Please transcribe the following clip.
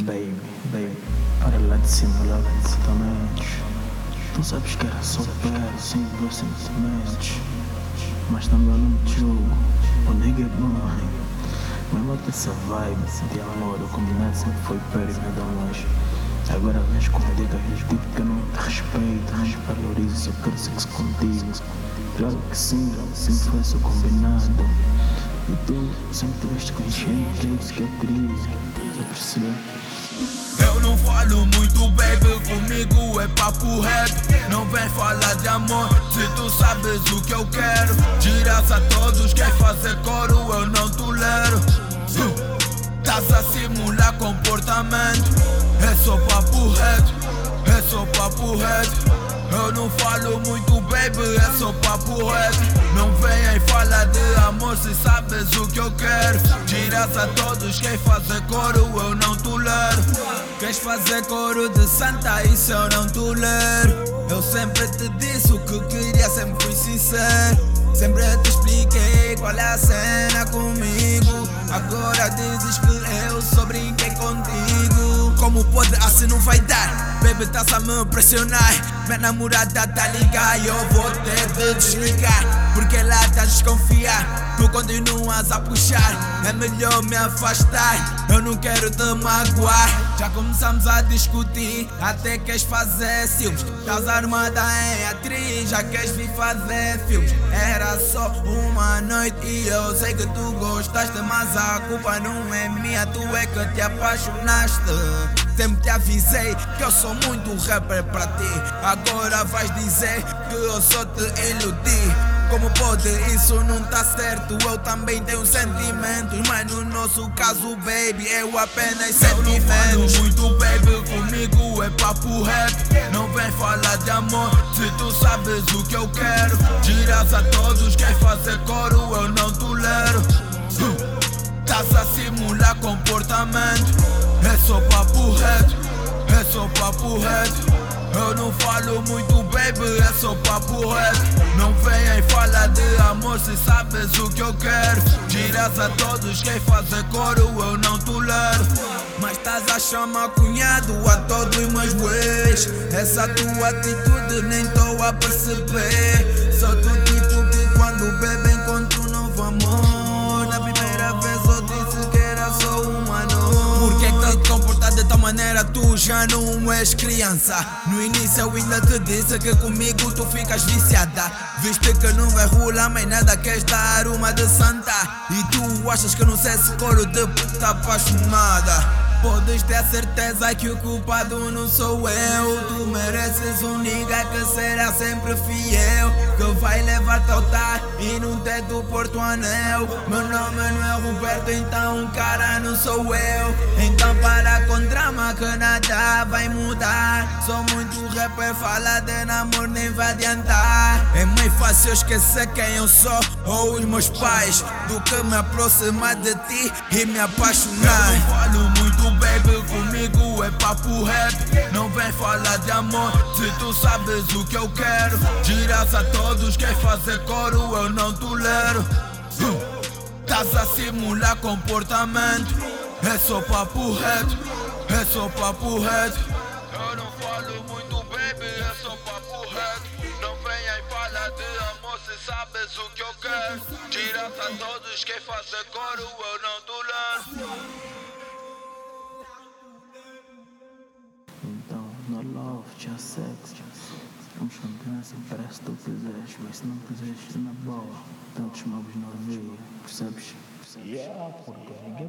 Baby, baby, para lá de simular comportamentos. Tu sabes que era só perto, sem dois sentimentos. Mas também não te julgo, o nigga é bom. Mas mata essa vibe de amor, o combinado sempre foi perto e nada longe. Agora vens com dicas dos tipo que eu não te respeito, não te valorizo, só quero sexo contigo. Claro que sim, sempre foi só combinado. E tu sempre tiveste consciente, é isso que eu queria. Já percebeu? Não falo muito, baby, comigo é papo reto. Não vem falar de amor, se tu sabes o que eu quero. Tiras a todos, quer fazer coro, eu não tolero. Tás a simular comportamento. É só papo reto, é só papo reto. Eu não falo muito, baby, é só papo reto. Não venha e fala de amor se sabes o que eu quero. Tiras a todos, quem fazer coro eu não tolero. Queres fazer coro de santa, isso eu não tolero. Eu sempre te disse o que queria, sempre fui sincero. Sempre te expliquei qual é a cena comigo. Agora dizes que eu só brinquei contigo Como pode assim não vai dar? Baby, tá a me pressionar Minha namorada tá ligar e eu vou ter de desligar. Porque ela tá a desconfiar continuas a puxar É melhor me afastar Eu não quero te magoar Já começamos a discutir Até queres fazer ciúmes Estás armada em atriz Já queres vir fazer filmes Era só uma noite E eu sei que tu gostaste Mas a culpa não é minha Tu é que te apaixonaste Sempre te avisei que eu sou muito rapper pra ti. Agora vais dizer que eu só te iludi. Como pode isso não tá certo? Eu também tenho sentimentos, mas no nosso caso, baby, eu apenas sentimentos. muito, baby, comigo é papo reto. Não vem falar de amor se tu sabes o que eu quero. Tiras a todos, quer fazer coro, eu não tolero. Tás a simular comportamento. É só papo reto, é só papo reto. Eu não falo muito, baby, é só papo reto. Não venha e fala de amor se sabes o que eu quero. Tiras a todos, quem fazer coro eu não tolero. Mas estás a chamar cunhado a todos meus bois. Essa tua atitude nem tô a perceber. Sou do tipo que quando bebe maneira? Tu já não és criança. No início eu ainda te disse que comigo tu ficas viciada. Viste que não vai rolar, mas nada queres dar uma de santa. E tu achas que não sei se coro de puta apaixonada. Podes ter certeza que o culpado não sou eu. Tu mereces um nigga que será sempre fiel. Que vai levar-te ao altar e não ter do Porto Anel. Meu nome não é Roberto, então cara não sou eu. Para com drama que nada vai mudar. Sou muito rapper, fala de namoro, nem vai adiantar. É mais fácil esquecer quem eu sou ou os meus pais do que me aproximar de ti e me apaixonar. Eu falo muito baby, comigo é papo reto. Não vem falar de amor, se tu sabes o que eu quero. Tiras a todos, quer fazer coro, eu não tolero. Tás a simular comportamento. É só papo reto, é só papo reto. Eu não falo muito, baby, é só papo reto. Não venha e fala de amor, se sabes o que eu quero. Tiras a todos, quer fazer coro, eu não tolero. Então, no love, já sexo. Vamos continuar assim, parece que tu quiseres, mas se não quiseres, na boa. Te moves na veia, percebes? Yeah, porque ninguém